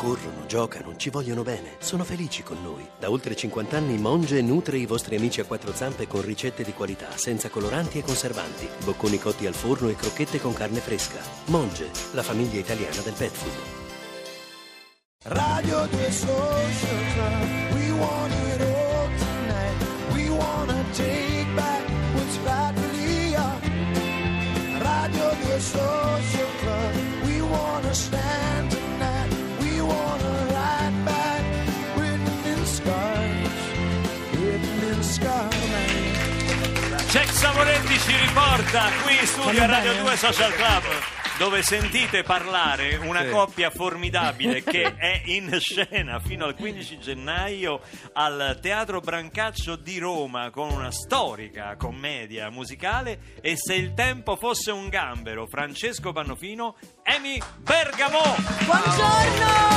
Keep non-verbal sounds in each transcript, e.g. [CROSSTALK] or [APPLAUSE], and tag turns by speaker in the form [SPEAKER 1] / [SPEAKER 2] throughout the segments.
[SPEAKER 1] corrono, giocano, ci vogliono bene, sono felici con noi. Da oltre 50 anni Monge nutre i vostri amici a quattro zampe con ricette di qualità, senza coloranti e conservanti, bocconi cotti al forno e crocchette con carne fresca. Monge, la famiglia italiana del pet food.
[SPEAKER 2] Radio 2 Social Club, we want it all tonight. We wanna take back what's rightfully ours. Radio 2 Social
[SPEAKER 3] Jack Savoretti ci riporta qui in studio a Radio 2 Social Club dove sentite parlare una coppia formidabile [LAUGHS] che è in scena fino al 15 gennaio al Teatro Brancaccio di Roma con una storica commedia musicale. E se il tempo fosse un gambero Francesco Pannofino Emi Bergamo
[SPEAKER 4] Buongiorno!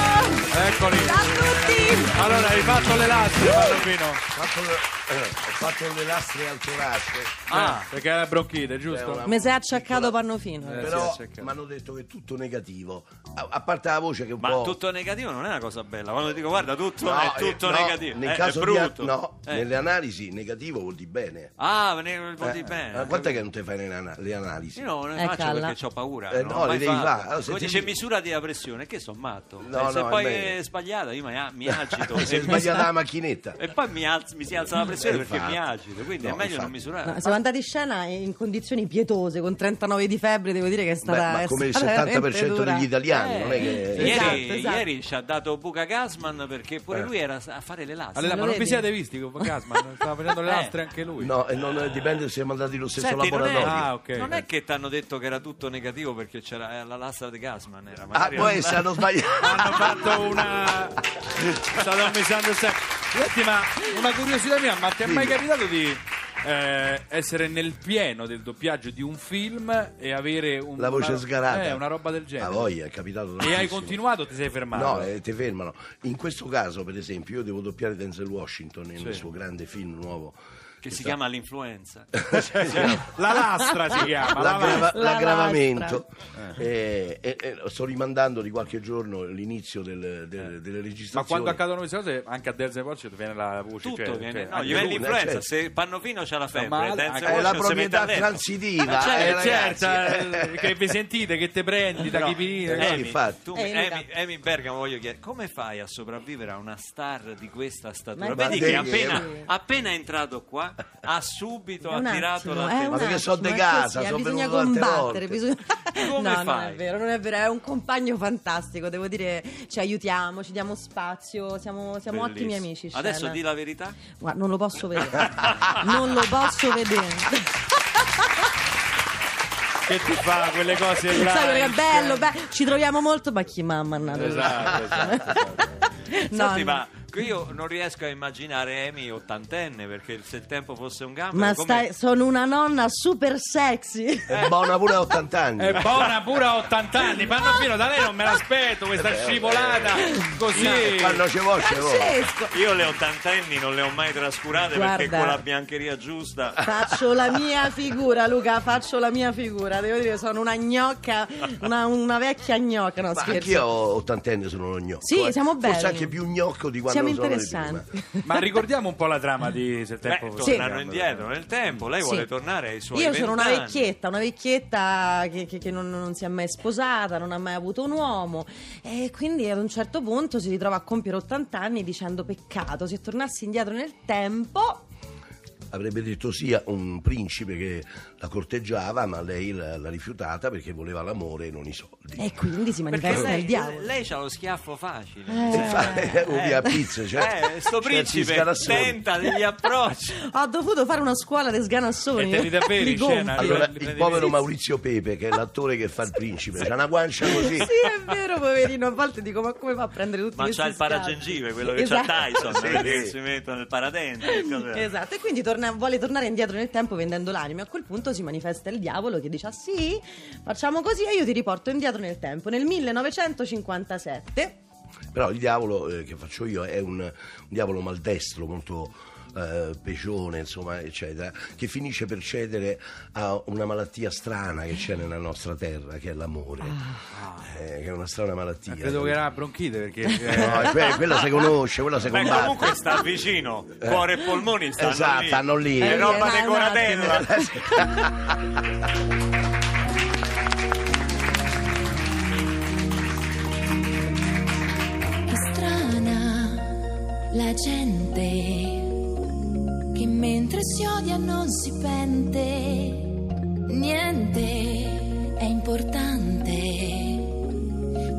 [SPEAKER 5] Eccoli.
[SPEAKER 4] Ciao a tutti!
[SPEAKER 5] Allora, hai fatto le lastre, Pannofino.
[SPEAKER 6] Ho fatto, le- eh, ho fatto le lastre al torace,
[SPEAKER 5] Ah, perché era bronchite, giusto?
[SPEAKER 6] Una-
[SPEAKER 4] Mi sei acciaccato Pannofino.
[SPEAKER 5] Eh,
[SPEAKER 6] però
[SPEAKER 5] sì, certo.
[SPEAKER 6] mi hanno detto che è tutto negativo. A, a parte la voce che è un
[SPEAKER 3] ma
[SPEAKER 6] po'...
[SPEAKER 3] tutto negativo non è una cosa bella quando dico guarda tutto
[SPEAKER 6] No,
[SPEAKER 3] è
[SPEAKER 6] eh,
[SPEAKER 3] tutto
[SPEAKER 6] no,
[SPEAKER 3] negativo
[SPEAKER 6] Nel
[SPEAKER 3] è,
[SPEAKER 6] caso
[SPEAKER 3] è
[SPEAKER 6] di-
[SPEAKER 3] brutto
[SPEAKER 6] no,
[SPEAKER 3] Eh.
[SPEAKER 6] nelle analisi negativo vuol dire bene.
[SPEAKER 3] ah ne vuol
[SPEAKER 6] Eh,
[SPEAKER 3] dire bene
[SPEAKER 6] ma quant'è che non ti fai le, ana- le analisi?
[SPEAKER 3] Io non ne
[SPEAKER 4] Eh,
[SPEAKER 3] faccio
[SPEAKER 4] calla.
[SPEAKER 3] perché ho paura.
[SPEAKER 6] Eh,
[SPEAKER 3] non
[SPEAKER 6] no, le
[SPEAKER 3] mai
[SPEAKER 6] devi
[SPEAKER 3] fatto.
[SPEAKER 6] Fare. Allora, se
[SPEAKER 3] dice
[SPEAKER 6] dico-
[SPEAKER 3] misura di pressione, che sono matto.
[SPEAKER 6] No,
[SPEAKER 3] Eh, se
[SPEAKER 6] no, è
[SPEAKER 3] poi
[SPEAKER 6] meglio.
[SPEAKER 3] è sbagliata, io mi, mi [LAUGHS] agito.
[SPEAKER 6] Si è sbagliata la macchinetta.
[SPEAKER 3] e poi mi, alz- mi si alza la pressione
[SPEAKER 6] Eh,
[SPEAKER 3] perché mi agito. Quindi è
[SPEAKER 6] No,
[SPEAKER 3] meglio non
[SPEAKER 6] infatti.
[SPEAKER 3] misurare.
[SPEAKER 4] No, siamo andati in scena in condizioni pietose, con 39 di febbre, devo dire che è
[SPEAKER 6] Beh,
[SPEAKER 4] stata
[SPEAKER 6] ma
[SPEAKER 4] è
[SPEAKER 6] come il
[SPEAKER 4] stata veramente
[SPEAKER 6] 70%
[SPEAKER 4] dura.
[SPEAKER 6] degli italiani,
[SPEAKER 3] Eh,
[SPEAKER 6] non è che...
[SPEAKER 3] ieri,
[SPEAKER 4] Esatto, esatto.
[SPEAKER 3] ieri ci ha dato Buca Gasman perché pure
[SPEAKER 6] Eh.
[SPEAKER 3] lui era a fare le lastre.
[SPEAKER 5] Allora, ma non vi siete visti con Gasman? [LAUGHS] Stava facendo le
[SPEAKER 3] Eh.
[SPEAKER 5] lastre anche lui.
[SPEAKER 6] No, e non dipende se siamo andati allo stesso
[SPEAKER 3] Senti, non è,
[SPEAKER 6] laboratorio.
[SPEAKER 5] Ah,
[SPEAKER 3] non è che ti hanno detto che era tutto negativo perché c'era eh, la lastra di Gasman. Era
[SPEAKER 6] Ah,
[SPEAKER 3] magari
[SPEAKER 6] poi
[SPEAKER 3] era-
[SPEAKER 6] se hanno sbagliato. [LAUGHS]
[SPEAKER 5] Hanno fatto una. Misando sempre. Senti, ma una curiosità mia, ma ti è mai capitato di eh, essere nel pieno del doppiaggio di un film e avere un,
[SPEAKER 6] La voce
[SPEAKER 5] una,
[SPEAKER 6] sgarata.
[SPEAKER 5] Eh, una roba del
[SPEAKER 6] A
[SPEAKER 5] genere.
[SPEAKER 6] voglia, è capitato
[SPEAKER 5] E hai
[SPEAKER 6] tantissimo.
[SPEAKER 5] continuato o ti sei fermato?
[SPEAKER 6] No, eh, ti fermano. In questo caso, per esempio, io devo doppiare Denzel Washington nel
[SPEAKER 5] Sì.
[SPEAKER 6] suo grande film nuovo.
[SPEAKER 3] Che si chiama l'influenza. [LAUGHS]
[SPEAKER 5] La lastra si chiama. la
[SPEAKER 6] L'aggrava-.
[SPEAKER 4] La
[SPEAKER 6] l'aggravamento. Eh, e- e sto rimandando di qualche giorno l'inizio del- del- delle registrazioni.
[SPEAKER 5] Ma quando accadono queste cose, anche a Denzel Washington viene la voce.
[SPEAKER 3] Tutto
[SPEAKER 5] cioè,
[SPEAKER 3] viene,
[SPEAKER 5] cioè,
[SPEAKER 3] no, gli viene l'influenza.
[SPEAKER 6] certo.
[SPEAKER 3] Se Pannofino c'ha la febbre,
[SPEAKER 5] Ma-
[SPEAKER 3] Denzel
[SPEAKER 5] è
[SPEAKER 6] la proprietà transitiva.
[SPEAKER 3] Eh,
[SPEAKER 6] eh,
[SPEAKER 5] Eh,
[SPEAKER 6] ragazzi,
[SPEAKER 5] certo,
[SPEAKER 6] eh.
[SPEAKER 5] eh, che vi sentite, che te prendi da chi viene.
[SPEAKER 6] Eh,
[SPEAKER 3] Emi,
[SPEAKER 4] Eh,
[SPEAKER 3] Bergamo, voglio chiedere, come fai a sopravvivere a una star di questa statura?
[SPEAKER 4] Ma
[SPEAKER 3] Vedi che appena è entrato qua, ha subito
[SPEAKER 4] un
[SPEAKER 3] attirato
[SPEAKER 4] attimo, è
[SPEAKER 3] l'attenzione.
[SPEAKER 6] Ma perché
[SPEAKER 4] attimo,
[SPEAKER 6] so de
[SPEAKER 4] è
[SPEAKER 6] casa,
[SPEAKER 4] così,
[SPEAKER 6] sono
[SPEAKER 4] bisogna combattere, bisogna...
[SPEAKER 3] Come [LAUGHS]
[SPEAKER 4] no, non
[SPEAKER 3] fai?
[SPEAKER 4] è vero, non è vero, è un compagno fantastico, devo dire, ci aiutiamo, ci diamo spazio, siamo, siamo ottimi amici. in
[SPEAKER 3] Adesso
[SPEAKER 4] scena.
[SPEAKER 3] di la verità.
[SPEAKER 4] Guarda, non lo posso vedere, non lo posso vedere. [LAUGHS]
[SPEAKER 5] Che ti fa quelle cose là?
[SPEAKER 4] Sai perché è bello, beh, ci troviamo molto, ma chi mi ha mannato?
[SPEAKER 5] Esatto, esatto.
[SPEAKER 4] No,
[SPEAKER 3] Senti,
[SPEAKER 4] no.
[SPEAKER 3] ma io non riesco a immaginare Emi ottantenne perché se il tempo fosse un gambero
[SPEAKER 4] Ma
[SPEAKER 3] come-
[SPEAKER 4] stai, sono una nonna super sexy.
[SPEAKER 6] È buona pure a 80 anni.
[SPEAKER 5] È buona pure a 80 anni. Pannofino, da lei non me l'aspetto questa scivolata così.
[SPEAKER 6] Quando ci vuoi, ci vuoi.
[SPEAKER 3] Io le ottantenni non le ho mai trascurate perché
[SPEAKER 4] Guarda.
[SPEAKER 3] con la biancheria giusta
[SPEAKER 4] Faccio la mia figura, Luca, faccio la mia figura. Devo dire, sono una gnocca, una, una vecchia gnocca. No,
[SPEAKER 6] Ma
[SPEAKER 4] scherzo.
[SPEAKER 6] anch'io ho 80 anni sono uno gnocco.
[SPEAKER 4] Sì,
[SPEAKER 6] eh.
[SPEAKER 4] siamo belli.
[SPEAKER 6] Forse anche più gnocco di quando
[SPEAKER 4] Siamo
[SPEAKER 6] sono
[SPEAKER 4] interessanti.
[SPEAKER 5] Ma ricordiamo un po' la trama di Se il
[SPEAKER 3] Beh,
[SPEAKER 5] tempo fosse
[SPEAKER 3] tornano
[SPEAKER 5] un
[SPEAKER 3] indietro nel tempo. Lei
[SPEAKER 4] Sì.
[SPEAKER 3] vuole tornare ai suoi
[SPEAKER 4] Io sono una vecchietta, una vecchietta che, che- che non, non si è mai sposata, non ha mai avuto un uomo e quindi ad un certo punto si ritrova a compiere 80 anni dicendo peccato, se tornassi indietro nel tempo
[SPEAKER 6] Avrebbe detto sì a un principe che la corteggiava, ma lei l'ha rifiutata perché voleva l'amore e non i soldi.
[SPEAKER 4] E quindi si manifesta
[SPEAKER 3] lei,
[SPEAKER 4] il diavolo.
[SPEAKER 3] lei c'ha lo schiaffo facile.
[SPEAKER 4] Eh.
[SPEAKER 6] Infatti, via pizza, cioè,
[SPEAKER 3] Eh, sto
[SPEAKER 6] certi
[SPEAKER 3] principe
[SPEAKER 6] scalassoni.
[SPEAKER 3] tenta degli approcci.
[SPEAKER 4] Ho dovuto fare una scuola di sganassoni.
[SPEAKER 5] E te li
[SPEAKER 4] di
[SPEAKER 5] in scena?
[SPEAKER 6] Allora,
[SPEAKER 5] Li
[SPEAKER 6] il povero Maurizio Pepe, che è l'attore che fa il principe, c'ha una guancia così.
[SPEAKER 4] Sì, è vero, poverino. A volte dico, ma come fa a prendere tutti
[SPEAKER 3] Ma
[SPEAKER 4] questi
[SPEAKER 3] c'ha il paragengive, quello che
[SPEAKER 4] Esatto.
[SPEAKER 3] c'ha Tyson,
[SPEAKER 6] Sì,
[SPEAKER 3] che
[SPEAKER 6] sì.
[SPEAKER 3] si mette nel paradente.
[SPEAKER 4] Esatto, e quindi torna- vuole tornare indietro nel tempo vendendo l'anima. A quel punto si manifesta il diavolo che dice: Ah sì, facciamo così e io ti riporto indietro nel tempo. Nel 1957.
[SPEAKER 6] Però il diavolo eh, che faccio io è un, un diavolo maldestro, molto eh, Pecione, insomma, eccetera, che finisce per cedere a una malattia strana che c'è nella nostra terra, che è l'amore, Eh, che è una strana malattia.
[SPEAKER 5] Ah. Credo che era bronchite perché... [LAUGHS] eh,
[SPEAKER 6] No, que- quella si conosce, quella si
[SPEAKER 3] Beh,
[SPEAKER 6] combatte.
[SPEAKER 3] comunque sta vicino, cuore e polmoni stanno
[SPEAKER 6] Esatto,
[SPEAKER 3] lì.
[SPEAKER 6] stanno lì.
[SPEAKER 3] È
[SPEAKER 4] Eh,
[SPEAKER 3] roba
[SPEAKER 4] un [LAUGHS]
[SPEAKER 7] la gente che mentre si odia non si pente, niente è importante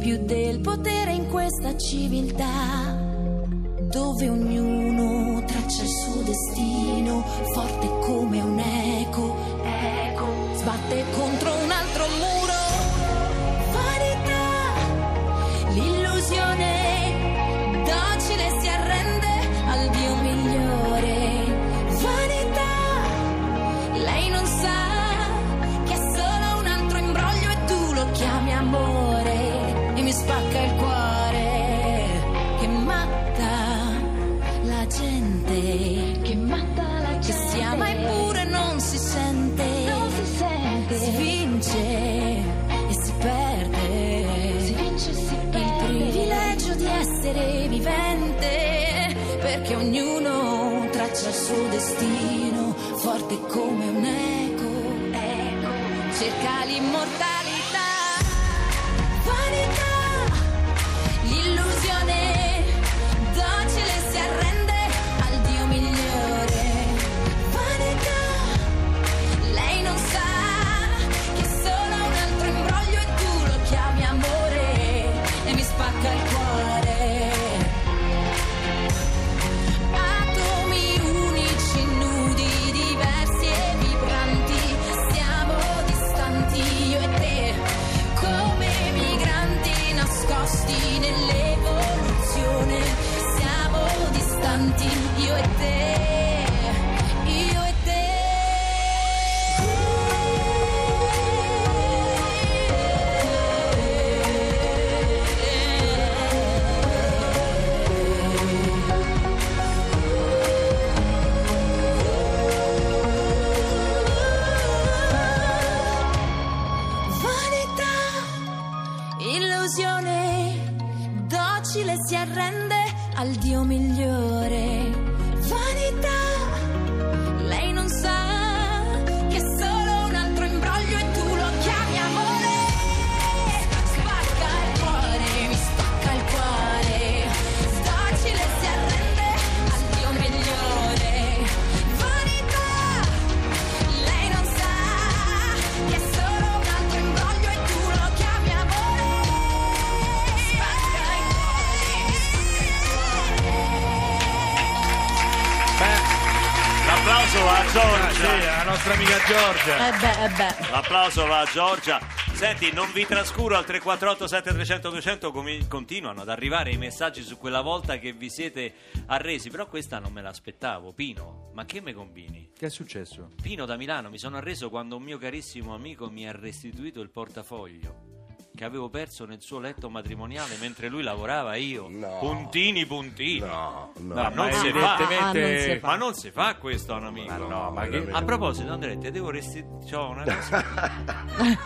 [SPEAKER 7] più del potere in questa civiltà dove ognuno traccia il suo destino forte come un eco, eco sbatte contro il
[SPEAKER 3] L'applauso va a
[SPEAKER 5] ah, sì,
[SPEAKER 3] Giorgia.
[SPEAKER 5] la nostra amica Giorgia.
[SPEAKER 4] Eh beh, eh beh.
[SPEAKER 3] L'applauso va a Giorgia. Senti, non vi trascuro al 348 7300 200 comi- continuano ad arrivare i messaggi su quella volta che vi siete arresi, però questa non me l'aspettavo. Pino, ma che me combini?
[SPEAKER 5] Che è successo?
[SPEAKER 3] Pino da Milano, mi sono arreso quando un mio carissimo amico mi ha restituito il portafoglio che avevo perso nel suo letto matrimoniale mentre lui lavorava io.
[SPEAKER 6] No.
[SPEAKER 3] Puntini, puntini.
[SPEAKER 6] No, no.
[SPEAKER 3] Ma non
[SPEAKER 5] ma
[SPEAKER 3] si fa.
[SPEAKER 5] evidentemente...
[SPEAKER 4] Ah, non si fa.
[SPEAKER 3] Ma non si fa questo a un amico.
[SPEAKER 5] Ma no, ma che...
[SPEAKER 3] A proposito, Andrea, ti devo restituire una [LAUGHS] cosa.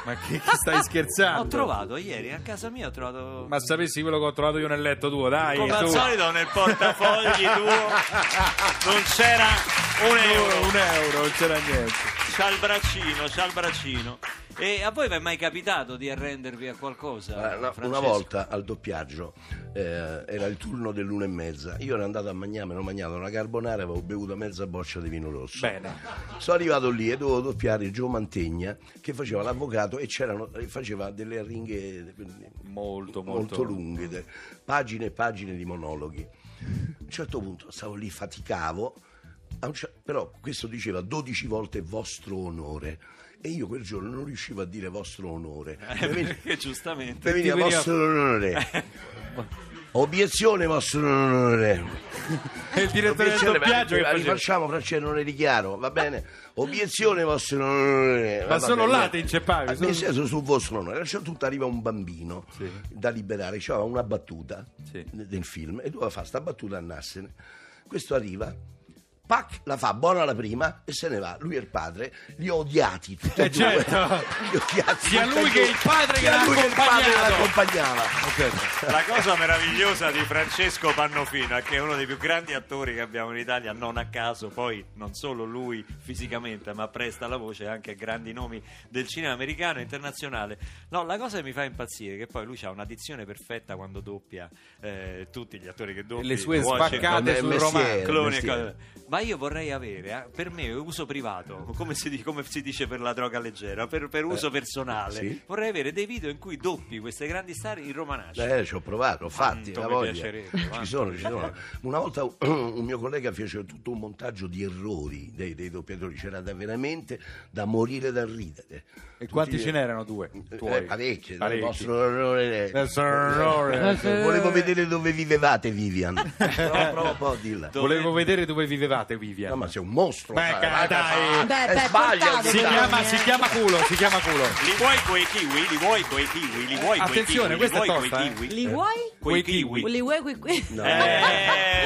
[SPEAKER 5] Ma che, che stai scherzando?
[SPEAKER 3] Ho trovato ieri a casa mia, ho trovato.
[SPEAKER 5] Ma sapessi quello che ho trovato io nel letto tuo, dai.
[SPEAKER 3] come al
[SPEAKER 5] tu.
[SPEAKER 3] solito nel portafogli tuo non c'era un euro.
[SPEAKER 5] Un euro, non c'era niente.
[SPEAKER 3] C'ha il braccino, c'ha il braccino. E a voi vi è mai capitato di arrendervi a qualcosa?
[SPEAKER 6] Eh, no, una volta al doppiaggio eh, era il turno dell'una e mezza. Io ero andato a mangiare, ero mangiato una carbonara e avevo bevuto mezza boccia di vino rosso.
[SPEAKER 5] Bene.
[SPEAKER 6] Sono arrivato lì e dovevo doppiare Gio Mantegna che faceva l'avvocato e c'erano, faceva delle arringhe
[SPEAKER 5] Molto, molto.
[SPEAKER 6] molto lunghe, de- pagine e pagine di monologhi. A un certo punto stavo lì, faticavo, però questo diceva 12 volte vostro onore. E io quel giorno non riuscivo a dire vostro onore.
[SPEAKER 3] Eh, perché giustamente.
[SPEAKER 6] mi veniva vostro onore. [LAUGHS] Obiezione vostro onore.
[SPEAKER 5] E il direttore del doppiaggio che faceva?
[SPEAKER 6] rifacciamo Francesco non eri chiaro, va bene? Obiezione vostro onore.
[SPEAKER 5] Ma
[SPEAKER 6] bene.
[SPEAKER 5] là ti inceppavi,
[SPEAKER 6] Ah, Nel senso sul vostro onore. A un certo punto arriva un bambino
[SPEAKER 5] Sì.
[SPEAKER 6] da liberare, c'era una battuta
[SPEAKER 5] Sì.
[SPEAKER 6] del film e doveva fare sta battuta andarsene. Questo arriva Pac la fa buona la prima e se ne va. Lui è il padre, li ho odiati tutti e
[SPEAKER 5] Eh,
[SPEAKER 6] due.
[SPEAKER 5] certo. [LAUGHS]
[SPEAKER 6] Li ho odiati
[SPEAKER 5] Sia
[SPEAKER 6] e
[SPEAKER 5] lui
[SPEAKER 6] due.
[SPEAKER 5] che il padre che
[SPEAKER 6] Sia lui che il padre che l'accompagnava.
[SPEAKER 3] La cosa meravigliosa di Francesco Pannofino è che è uno dei più grandi attori che abbiamo in Italia, non a caso, poi non solo lui fisicamente, ma presta la voce anche a grandi nomi del cinema americano e internazionale. No, la cosa che mi fa impazzire è che poi lui ha una dizione perfetta quando doppia eh, tutti gli attori che doppiano.
[SPEAKER 5] Le sue
[SPEAKER 6] Ma
[SPEAKER 5] spaccate sul romano.
[SPEAKER 3] e
[SPEAKER 6] mestiere.
[SPEAKER 3] cose. Ma io vorrei avere, eh, per me, uso privato, come si, di- come si dice per la droga leggera, per, per uso personale,
[SPEAKER 6] sì.
[SPEAKER 3] vorrei avere dei video in cui doppi queste grandi star in romanaccio.
[SPEAKER 6] Eh, ci ho provato, ho fatti, la voglia. Ci sono, ci sono. Una volta [CLEARS THROAT] un mio collega fece tutto un montaggio di errori dei, dei doppiatori, c'era da veramente da morire dal ridere.
[SPEAKER 5] E quanti
[SPEAKER 6] Tutti-
[SPEAKER 5] ce n'erano? Due?
[SPEAKER 6] Eh,
[SPEAKER 5] Tuoi?
[SPEAKER 6] parecchi, il
[SPEAKER 5] Parecchi.
[SPEAKER 6] vostro errore.
[SPEAKER 5] Vostro errore.
[SPEAKER 6] Eh, Volevo vedere dove vivevate, Vivian. [LAUGHS] No, prova un po'.
[SPEAKER 3] Dove-
[SPEAKER 5] Volevo vedere dove vivevate, Vivian.
[SPEAKER 6] No, ma sei un mostro.
[SPEAKER 5] Beh,
[SPEAKER 6] vai,
[SPEAKER 5] dai.
[SPEAKER 4] Beh,
[SPEAKER 6] eh,
[SPEAKER 4] beh,
[SPEAKER 6] sbaglia,
[SPEAKER 4] portate,
[SPEAKER 5] si,
[SPEAKER 6] dai.
[SPEAKER 5] chiama, si chiama culo, si chiama culo.
[SPEAKER 3] Li vuoi quei kiwi? Li vuoi quei kiwi? Li vuoi quei
[SPEAKER 5] Attenzione,
[SPEAKER 3] kiwi? Li
[SPEAKER 5] questa è tosta, eh.
[SPEAKER 4] Li vuoi?
[SPEAKER 3] Quei
[SPEAKER 5] Quei kiwi.
[SPEAKER 3] kiwi.
[SPEAKER 4] Li vuoi qui qui?
[SPEAKER 6] No.
[SPEAKER 3] Eh,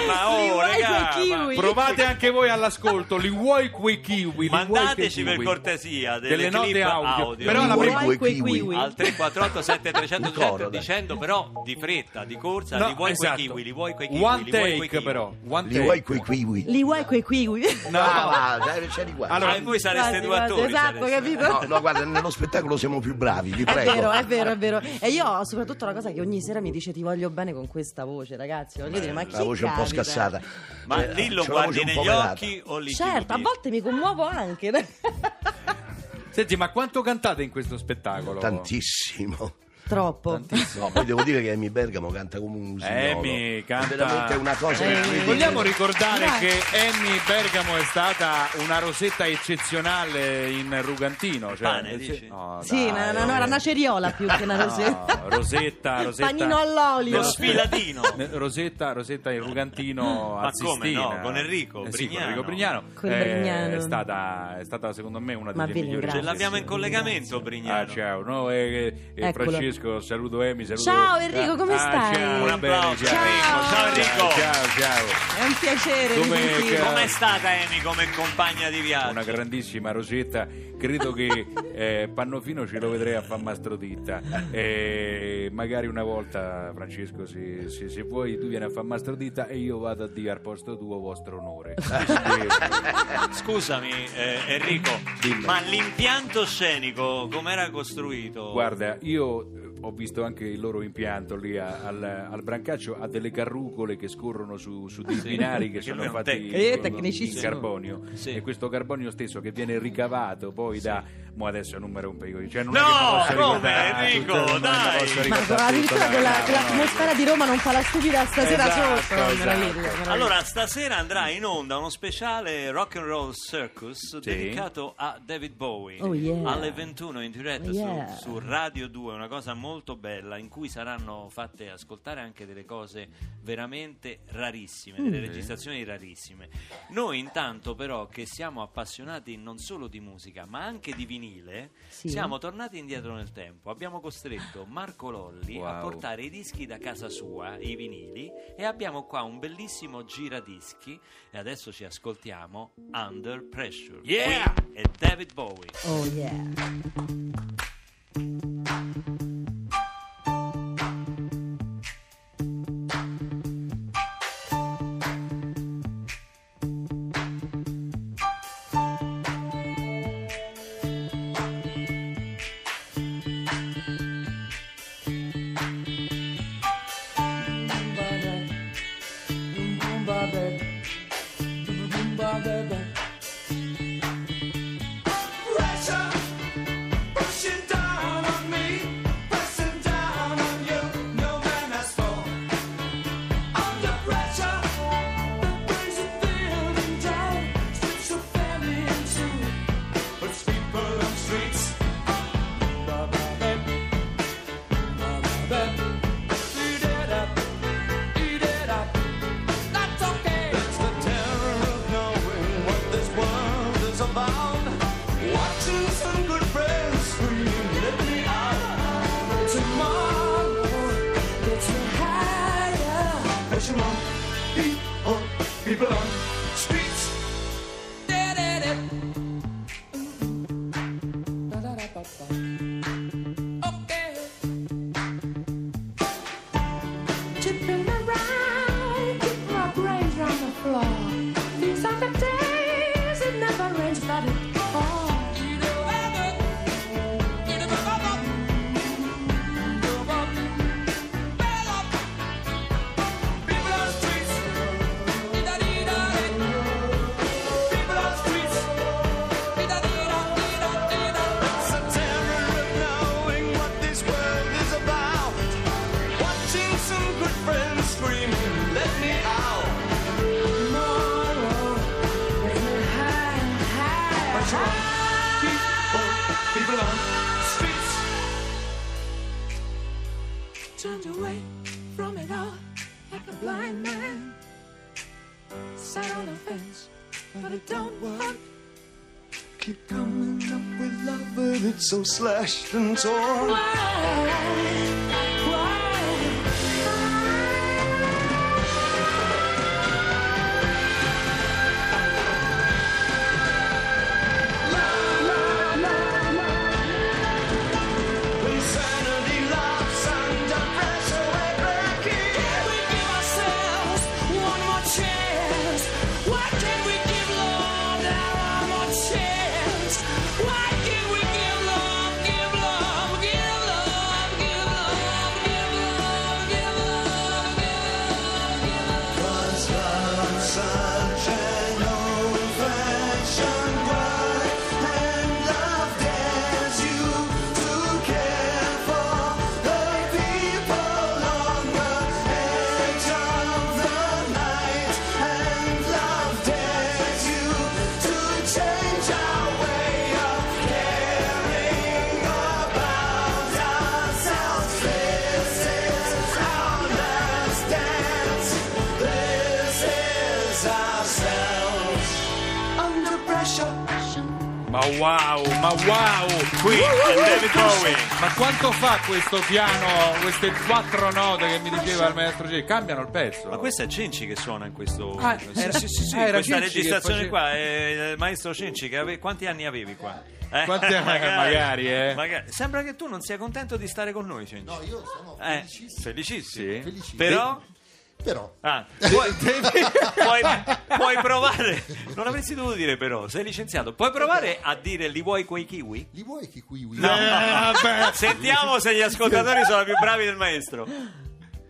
[SPEAKER 3] [LAUGHS] ma
[SPEAKER 4] Li
[SPEAKER 3] oh,
[SPEAKER 4] quei
[SPEAKER 3] ma-
[SPEAKER 4] kiwi?
[SPEAKER 5] Provate anche voi all'ascolto, li vuoi quei kiwi? Li
[SPEAKER 3] Mandateci
[SPEAKER 5] quei
[SPEAKER 3] per
[SPEAKER 5] kiwi?
[SPEAKER 3] cortesia delle,
[SPEAKER 5] delle note
[SPEAKER 3] clip
[SPEAKER 5] audio.
[SPEAKER 3] audio.
[SPEAKER 5] Però
[SPEAKER 6] Li
[SPEAKER 5] la prima
[SPEAKER 6] quei
[SPEAKER 4] quei
[SPEAKER 6] kiwi?
[SPEAKER 4] kiwi?
[SPEAKER 3] al 348 7300
[SPEAKER 6] Un coro, dai.
[SPEAKER 3] dicendo però di fretta, di corsa,
[SPEAKER 5] No,
[SPEAKER 3] li vuoi
[SPEAKER 5] esatto.
[SPEAKER 3] quei kiwi? Li vuoi quei kiwi?
[SPEAKER 5] One
[SPEAKER 3] li vuoi quei
[SPEAKER 5] take
[SPEAKER 3] kiwi?
[SPEAKER 5] però, one
[SPEAKER 6] Li
[SPEAKER 5] take.
[SPEAKER 6] vuoi quei kiwi?
[SPEAKER 4] Li vuoi quei kiwi?
[SPEAKER 5] No,
[SPEAKER 6] Ah, va, dai, c'eri qua.
[SPEAKER 5] Allora,
[SPEAKER 3] voi sareste due attori.
[SPEAKER 4] Esatto, capito?
[SPEAKER 6] No, no, guarda, nello spettacolo siamo più bravi, vi
[SPEAKER 4] È
[SPEAKER 6] prego.
[SPEAKER 4] vero, è vero, è vero. E io ho soprattutto una cosa che ogni sera mi dice ti voglio bene con questa voce, ragazzi. Voglio dire, ma chi
[SPEAKER 6] La voce un po'
[SPEAKER 4] capita?
[SPEAKER 6] scassata.
[SPEAKER 3] Ma
[SPEAKER 6] Eh,
[SPEAKER 3] lì lo
[SPEAKER 6] la
[SPEAKER 3] guardi
[SPEAKER 6] voce un po'
[SPEAKER 3] negli occhi o li
[SPEAKER 4] Certo, a
[SPEAKER 3] chiudi?
[SPEAKER 4] volte mi commuovo anche. [LAUGHS]
[SPEAKER 5] Senti, ma quanto cantate in questo spettacolo?
[SPEAKER 6] Tantissimo.
[SPEAKER 4] Troppo.
[SPEAKER 6] No, poi devo dire che Amy Bergamo canta come un signolo.
[SPEAKER 5] Amy canta
[SPEAKER 6] È veramente una cosa
[SPEAKER 4] Eh,
[SPEAKER 6] incredibile.
[SPEAKER 5] Vogliamo ricordare
[SPEAKER 4] Dai.
[SPEAKER 5] che Annie Bergamo è stata una rosetta eccezionale in Rugantino. Cioè,
[SPEAKER 3] Pane, dici?
[SPEAKER 5] No,
[SPEAKER 4] Sì,
[SPEAKER 5] dai,
[SPEAKER 4] no, no, no, era una ceriola più che una
[SPEAKER 5] no,
[SPEAKER 4] rosetta.
[SPEAKER 5] Rosetta, Rosetta.
[SPEAKER 4] Panino all'olio.
[SPEAKER 3] Lo sfilatino. [LAUGHS]
[SPEAKER 5] Rosetta, Rosetta in Rugantino
[SPEAKER 3] Ma
[SPEAKER 5] a
[SPEAKER 3] come
[SPEAKER 5] Sistina.
[SPEAKER 3] no? Con Enrico
[SPEAKER 5] Eh sì, con. Enrico Brignano.
[SPEAKER 4] Con
[SPEAKER 5] Eh,
[SPEAKER 4] Brignano.
[SPEAKER 5] È stata, è stata secondo me una delle migliori.
[SPEAKER 3] Ce l'abbiamo in collegamento,
[SPEAKER 5] Ah,
[SPEAKER 3] Brignano.
[SPEAKER 5] ciao, no, eh, eh,
[SPEAKER 4] Eccolo.
[SPEAKER 5] Francesco, saluto Emi, saluto...
[SPEAKER 4] Ciao, Enrico, come
[SPEAKER 5] Ah,
[SPEAKER 4] stai?
[SPEAKER 5] Ciao,
[SPEAKER 3] Un
[SPEAKER 5] bene,
[SPEAKER 3] applauso,
[SPEAKER 5] ciao.
[SPEAKER 3] Enrico. Ciao, Enrico.
[SPEAKER 5] Ciao, ciao.
[SPEAKER 4] È un piacere
[SPEAKER 5] Come-
[SPEAKER 3] Com'è stata Amy come compagna di viaggio?
[SPEAKER 5] Una grandissima Rosetta, credo che eh, Pannofino ce lo vedrei a far Mastroditta. E magari una volta, Francesco, se, se- se vuoi, tu vieni a far Mastroditta e io vado a dire al posto tuo vostro onore. [LAUGHS]
[SPEAKER 3] Scusami, eh, Enrico,
[SPEAKER 5] Dimmi.
[SPEAKER 3] ma l'impianto scenico com'era costruito?
[SPEAKER 5] Guarda, io eh, ho visto anche il loro impianto lì a- al, al Brancaccio, ha delle carrucole che scorrono su, su dei
[SPEAKER 3] Sì,
[SPEAKER 5] binari che sono fatti
[SPEAKER 3] tecnico.
[SPEAKER 4] Eh, tecnicissimo.
[SPEAKER 5] in carbonio.
[SPEAKER 3] Sì.
[SPEAKER 5] E questo carbonio stesso che viene ricavato poi da... Mo adesso non mi rompe i coglioni. Cioè, non è
[SPEAKER 3] No,
[SPEAKER 5] posso
[SPEAKER 3] come,
[SPEAKER 5] ricordare
[SPEAKER 3] Enrico, dai.
[SPEAKER 4] Ma addirittura
[SPEAKER 5] tutto,
[SPEAKER 4] con, la-
[SPEAKER 5] dai,
[SPEAKER 4] con
[SPEAKER 5] no,
[SPEAKER 4] l'atmosfera di Roma non fa la stupida stasera
[SPEAKER 5] Esatto,
[SPEAKER 4] sotto.
[SPEAKER 5] Esatto.
[SPEAKER 4] meraviglia, meraviglia.
[SPEAKER 3] Allora, stasera andrà in onda uno speciale Rock and Roll Circus dedicato a David Bowie
[SPEAKER 4] Oh, yeah.
[SPEAKER 3] alle 21 in diretta
[SPEAKER 4] Oh,
[SPEAKER 3] su-
[SPEAKER 4] yeah.
[SPEAKER 3] su, Radio 2, una cosa molto bella in cui saranno fatte ascoltare anche delle cose veramente rarissime,
[SPEAKER 4] Mm.
[SPEAKER 3] delle registrazioni rarissime. Noi intanto però che siamo appassionati non solo di musica ma anche di vinile,
[SPEAKER 4] Sì.
[SPEAKER 3] siamo tornati indietro nel tempo. Abbiamo costretto Marco Lolli a
[SPEAKER 5] Wow.
[SPEAKER 3] portare i dischi da casa sua, i vinili, e abbiamo qua un bellissimo giradischi. E adesso ci ascoltiamo Under Pressure.
[SPEAKER 5] Yeah!
[SPEAKER 3] È David Bowie.
[SPEAKER 4] Oh yeah.
[SPEAKER 2] Watching some slashed and torn. Insanity
[SPEAKER 5] wow, ma wow!
[SPEAKER 3] Qui è David Bowie.
[SPEAKER 5] Ma quanto fa questo piano, queste quattro note che mi diceva il maestro G? Cambiano il pezzo.
[SPEAKER 3] Ma questo è Cenci che suona in questo.
[SPEAKER 5] Ah,
[SPEAKER 3] sì,
[SPEAKER 5] era-
[SPEAKER 3] sì, sì, sì,
[SPEAKER 5] ah, era
[SPEAKER 3] questa
[SPEAKER 5] Cenci che
[SPEAKER 3] registrazione qua è il maestro Cenci. Che ave- Quanti anni avevi qua? Eh?
[SPEAKER 5] Quanti anni- [LAUGHS] magari, eh.
[SPEAKER 3] magari. Sembra che tu non sia contento di stare con noi, Cenci.
[SPEAKER 8] No, io sono
[SPEAKER 3] Eh,
[SPEAKER 8] felicissimo.
[SPEAKER 3] felicissimo.
[SPEAKER 5] Sì.
[SPEAKER 8] Felicissimo.
[SPEAKER 3] Però.
[SPEAKER 8] Però
[SPEAKER 3] Ah, puoi, [LAUGHS] puoi, puoi provare. Non avresti dovuto dire però, sei licenziato. Puoi provare a dire li vuoi quei kiwi?
[SPEAKER 8] li vuoi che kiwi?
[SPEAKER 3] No. Sentiamo se gli ascoltatori sono più bravi del maestro.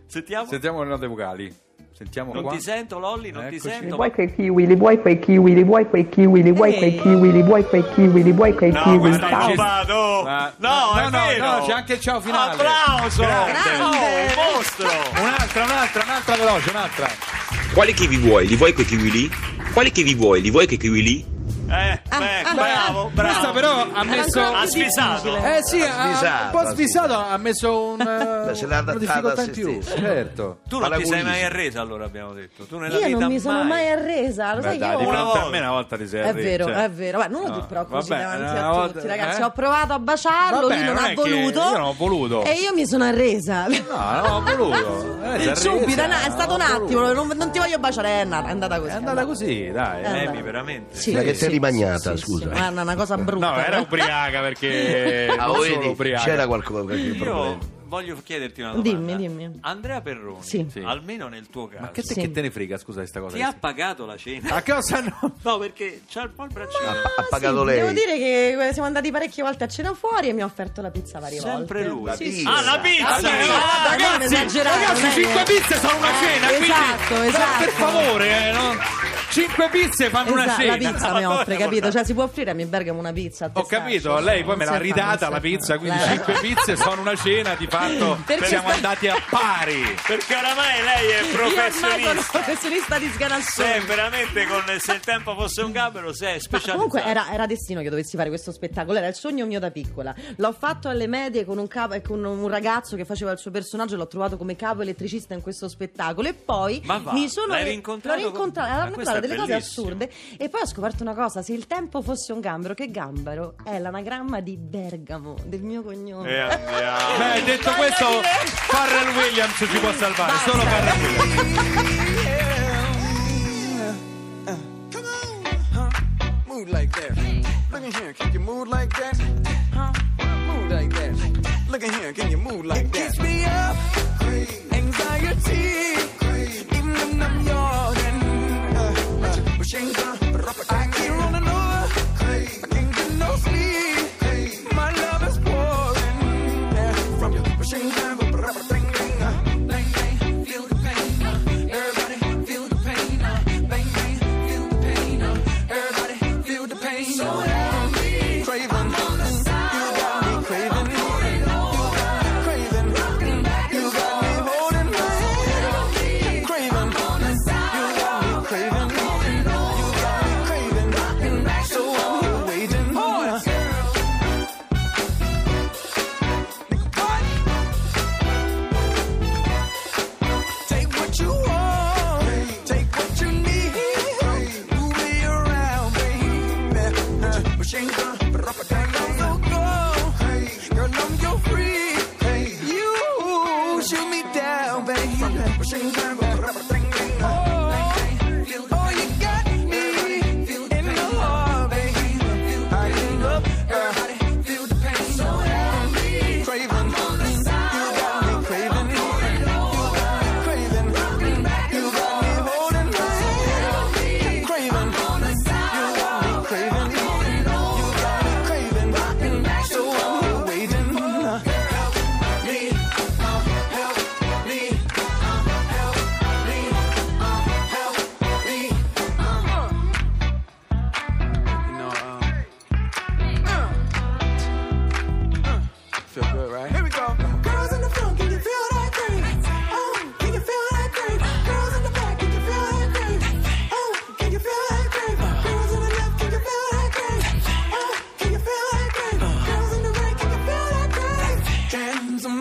[SPEAKER 3] Sentiamo.
[SPEAKER 5] Sentiamo le note vocali. Sentiamo
[SPEAKER 3] Non
[SPEAKER 5] qua.
[SPEAKER 3] ti sento, Lolli, non ti
[SPEAKER 5] Eccoci.
[SPEAKER 9] Li
[SPEAKER 3] sento.
[SPEAKER 9] vuoi quei kiwi, li vuoi quei kiwi, li vuoi quei kiwi, li vuoi quei kiwi, li vuoi quei kiwi, li vuoi quei
[SPEAKER 3] No,
[SPEAKER 9] kiwi.
[SPEAKER 3] è
[SPEAKER 9] Ciao.
[SPEAKER 3] rubato.
[SPEAKER 5] Ma-
[SPEAKER 3] No,
[SPEAKER 5] no,
[SPEAKER 3] è
[SPEAKER 5] no,
[SPEAKER 3] vero.
[SPEAKER 5] no, c'è anche il ciao finale.
[SPEAKER 3] Applauso.
[SPEAKER 5] Grande.
[SPEAKER 3] Il mostro.
[SPEAKER 5] Un'altra, un'altra, un'altra veloce, un'altra.
[SPEAKER 10] Quali kiwi vuoi? Li vuoi quei kiwi lì? Quali kiwi vuoi? Li vuoi quei kiwi lì?
[SPEAKER 3] Eh, beh, bravo, bravo.
[SPEAKER 5] Questa però ha messo...
[SPEAKER 3] Ha
[SPEAKER 4] difficile.
[SPEAKER 5] Eh sì, ha-
[SPEAKER 6] svisato,
[SPEAKER 5] un po'
[SPEAKER 6] ha
[SPEAKER 5] svisato, ha messo un,
[SPEAKER 6] Beh, se l'ha
[SPEAKER 5] una
[SPEAKER 6] adattata
[SPEAKER 5] difficoltà
[SPEAKER 6] a
[SPEAKER 5] in
[SPEAKER 6] se
[SPEAKER 5] più.
[SPEAKER 6] stesso.
[SPEAKER 5] Certo.
[SPEAKER 3] Tu non ti sei mai arresa, allora abbiamo detto. Tu nella
[SPEAKER 4] Io
[SPEAKER 3] vita
[SPEAKER 4] non mi sono mai arresa, lo
[SPEAKER 5] Beh,
[SPEAKER 4] sai
[SPEAKER 5] dai,
[SPEAKER 4] io
[SPEAKER 3] una
[SPEAKER 5] fronte a
[SPEAKER 3] volta.
[SPEAKER 5] me una volta ti sei
[SPEAKER 4] È
[SPEAKER 5] arreso,
[SPEAKER 4] vero,
[SPEAKER 5] cioè.
[SPEAKER 4] è vero. Beh, non lo
[SPEAKER 5] No,
[SPEAKER 4] dico però così
[SPEAKER 5] vabbè,
[SPEAKER 4] davanti a
[SPEAKER 5] volta-
[SPEAKER 4] tutti, ragazzi.
[SPEAKER 5] eh?
[SPEAKER 4] Ho provato a baciarlo,
[SPEAKER 5] Vabbè,
[SPEAKER 4] lui non,
[SPEAKER 5] non
[SPEAKER 4] ha
[SPEAKER 5] è
[SPEAKER 4] voluto.
[SPEAKER 5] io non ho voluto.
[SPEAKER 4] E io mi sono arresa.
[SPEAKER 5] No, non ho voluto. [LAUGHS] Eh, è arresa,
[SPEAKER 4] Subito, è stato un attimo, non, non ti voglio baciare, è andata, è andata così.
[SPEAKER 5] È andata così, dai.
[SPEAKER 3] Emi, veramente.
[SPEAKER 4] Sì,
[SPEAKER 6] Ma che
[SPEAKER 4] sì,
[SPEAKER 6] sei rimagnata,
[SPEAKER 4] sì,
[SPEAKER 6] scusa.
[SPEAKER 4] sì, Guarda, una cosa brutta.
[SPEAKER 5] No, era ubriaca perché [LAUGHS]
[SPEAKER 6] Ah,
[SPEAKER 5] non solo ubriaca.
[SPEAKER 6] c'era qualcosa qualche
[SPEAKER 3] Io
[SPEAKER 6] problema.
[SPEAKER 3] voglio chiederti una domanda.
[SPEAKER 4] Dimmi, dimmi.
[SPEAKER 3] Andrea Perroni,
[SPEAKER 4] Sì.
[SPEAKER 3] Almeno nel tuo caso,
[SPEAKER 5] Ma che te,
[SPEAKER 4] Sì.
[SPEAKER 5] che te ne frega, scusa, questa cosa?
[SPEAKER 3] ti ha pagato la cena?
[SPEAKER 5] A cosa no? [LAUGHS]
[SPEAKER 3] No, perché c'ha un po' il braccino.
[SPEAKER 6] Ha, ha pagato
[SPEAKER 4] sì,
[SPEAKER 6] lei.
[SPEAKER 4] Devo dire che siamo andati parecchie volte a cena fuori e mi ha offerto la pizza varie
[SPEAKER 3] Sempre
[SPEAKER 4] volte.
[SPEAKER 3] lui.
[SPEAKER 6] La
[SPEAKER 4] Sì.
[SPEAKER 3] Ah, la pizza!
[SPEAKER 4] Ah, sì,
[SPEAKER 3] Ah,
[SPEAKER 4] ah,
[SPEAKER 3] ragazzi,
[SPEAKER 5] Ragazzi, 5 pizze fanno una
[SPEAKER 4] Eh,
[SPEAKER 5] cena, quindi
[SPEAKER 4] esatto, esatto.
[SPEAKER 5] per favore, eh, no? 5 pizze fanno una
[SPEAKER 4] Esatto,
[SPEAKER 5] cena.
[SPEAKER 4] la pizza mi offre, capito? Cioè si può offrire a mia Bergamo una pizza. a
[SPEAKER 5] Ho capito, lei poi me l'ha ridata la pizza, quindi
[SPEAKER 4] Eh.
[SPEAKER 5] 5 pizze sono una cena, di fatto [LAUGHS]
[SPEAKER 4] Perché
[SPEAKER 5] siamo
[SPEAKER 4] sta-
[SPEAKER 5] andati a pari.
[SPEAKER 3] Perché oramai lei è
[SPEAKER 4] Io ormai sono
[SPEAKER 3] professionista.
[SPEAKER 4] professionista di sganassone.
[SPEAKER 3] Se veramente con Se il tempo fosse un gambero, sei
[SPEAKER 4] Ma
[SPEAKER 3] specializzato.
[SPEAKER 4] comunque era, era destino che dovessi fare questo spettacolo, era il sogno mio da piccola. L'ho fatto alle medie con un, capo, con un ragazzo che faceva il suo personaggio, l'ho trovato come capo elettricista in questo spettacolo e poi
[SPEAKER 3] Ma va,
[SPEAKER 4] mi sono
[SPEAKER 3] l'hai rincontrato
[SPEAKER 4] l'ho rincontrato,
[SPEAKER 3] con-
[SPEAKER 4] delle cose
[SPEAKER 3] bellissimo.
[SPEAKER 4] assurde e poi ho scoperto una cosa, se il tempo fosse un gambero, che gambero è l'anagramma di Bergamo, del mio cognome.
[SPEAKER 3] E andiamo.
[SPEAKER 5] Beh, detto
[SPEAKER 4] Voglio
[SPEAKER 5] questo,
[SPEAKER 4] dire-
[SPEAKER 5] Farrell Williams ci può salvare,
[SPEAKER 4] Basta.
[SPEAKER 5] solo Farrell Williams.
[SPEAKER 2] Move like that. Look at here, can you move like that? Huh? Move like that. Look at here, can you move like that? Keeps me up, anxiety, even when I'm yawning. Uh, machine gun, I keep running over, I can't get no sleep.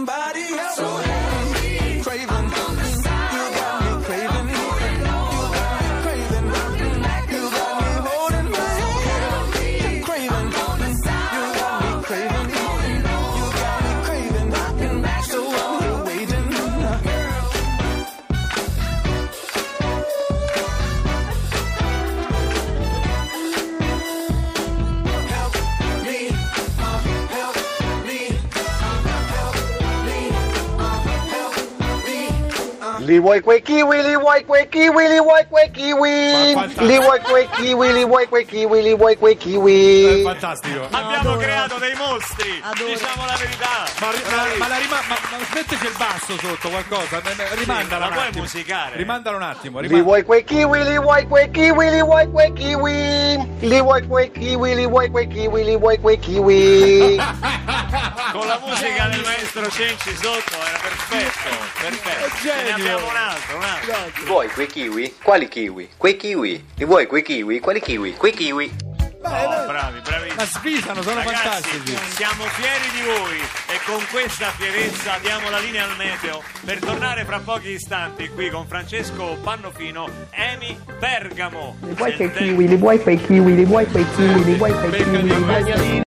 [SPEAKER 2] somebody
[SPEAKER 8] Li vuoi quei kiwi, li vuoi quei kiwi, li vuoi quei kiwi. Li vuoi quei kiwi, li vuoi quei kiwi, li vuoi quei
[SPEAKER 5] È
[SPEAKER 8] kiwi.
[SPEAKER 5] fantastico.
[SPEAKER 3] Abbiamo creato dei mostri, diciamo la verità.
[SPEAKER 5] Ma, ma- ma la rima- ma- ma smetteci il basso sotto qualcosa. Rimandala
[SPEAKER 3] la
[SPEAKER 5] un
[SPEAKER 3] puoi musicare?
[SPEAKER 5] Rimandala un attimo.
[SPEAKER 8] Li
[SPEAKER 5] rimanda-
[SPEAKER 8] vuoi quei kiwi, li vuoi quei kiwi, li vuoi quei kiwi. Li vuoi quei kiwi, li vuoi quei kiwi, li vuoi quei kiwi.
[SPEAKER 3] Con la musica del maestro Cenci sotto era perfetto, perfetto.
[SPEAKER 5] genio.
[SPEAKER 3] Ne abbiamo un altro, un altro.
[SPEAKER 11] Vuoi quei kiwi? Quali kiwi? Quei kiwi. Li vuoi quei kiwi? Quali kiwi? Quei kiwi.
[SPEAKER 3] Oh, bravi, bravissimi.
[SPEAKER 5] Ma svisano, sono
[SPEAKER 3] Ragazzi,
[SPEAKER 5] fantastici.
[SPEAKER 3] siamo fieri di voi e con questa fierezza diamo la linea al meteo per tornare fra pochi istanti qui con Francesco Pannofino, Emi Bergamo.
[SPEAKER 9] Li vuoi quei kiwi, li vuoi quei kiwi, li vuoi quei kiwi, li vuoi quei kiwi.